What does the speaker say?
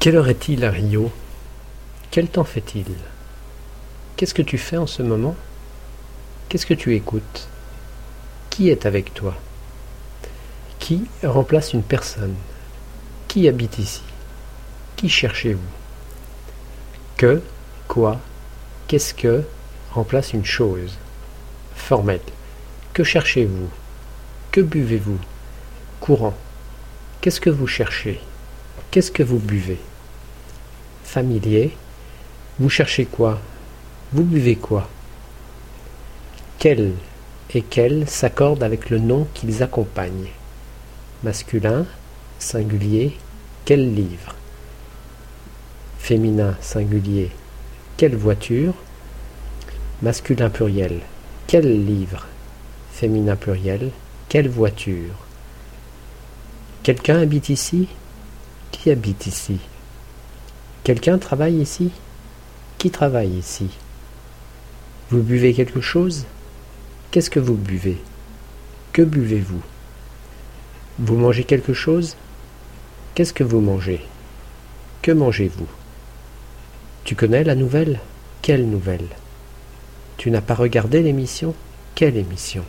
Quelle heure est-il à Rio? Quel temps fait-il? Qu'est-ce que tu fais en ce moment? Qu'est-ce que tu écoutes? Qui est avec toi? Qui remplace une personne? Qui habite ici? Qui cherchez-vous? Que, quoi, qu'est-ce que remplace une chose? Formelle. Que cherchez-vous? Que buvez-vous? Courant. Qu'est-ce que vous cherchez? Qu'est-ce que vous buvez? Familier? Vous cherchez quoi? Vous buvez quoi? Quel et quel s'accordent avec le nom qu'ils accompagnent? Masculin, singulier, quel livre? Féminin, singulier, quelle voiture? Masculin pluriel, quel livre? Féminin pluriel, quelle voiture? Quelqu'un habite ici? Qui habite ici? Quelqu'un travaille ici? Qui travaille ici? Vous buvez quelque chose? Qu'est-ce que vous buvez? Que buvez-vous? Vous mangez quelque chose? Qu'est-ce que vous mangez? Que mangez-vous? Tu connais la nouvelle? Quelle nouvelle? Tu n'as pas regardé l'émission? Quelle émission?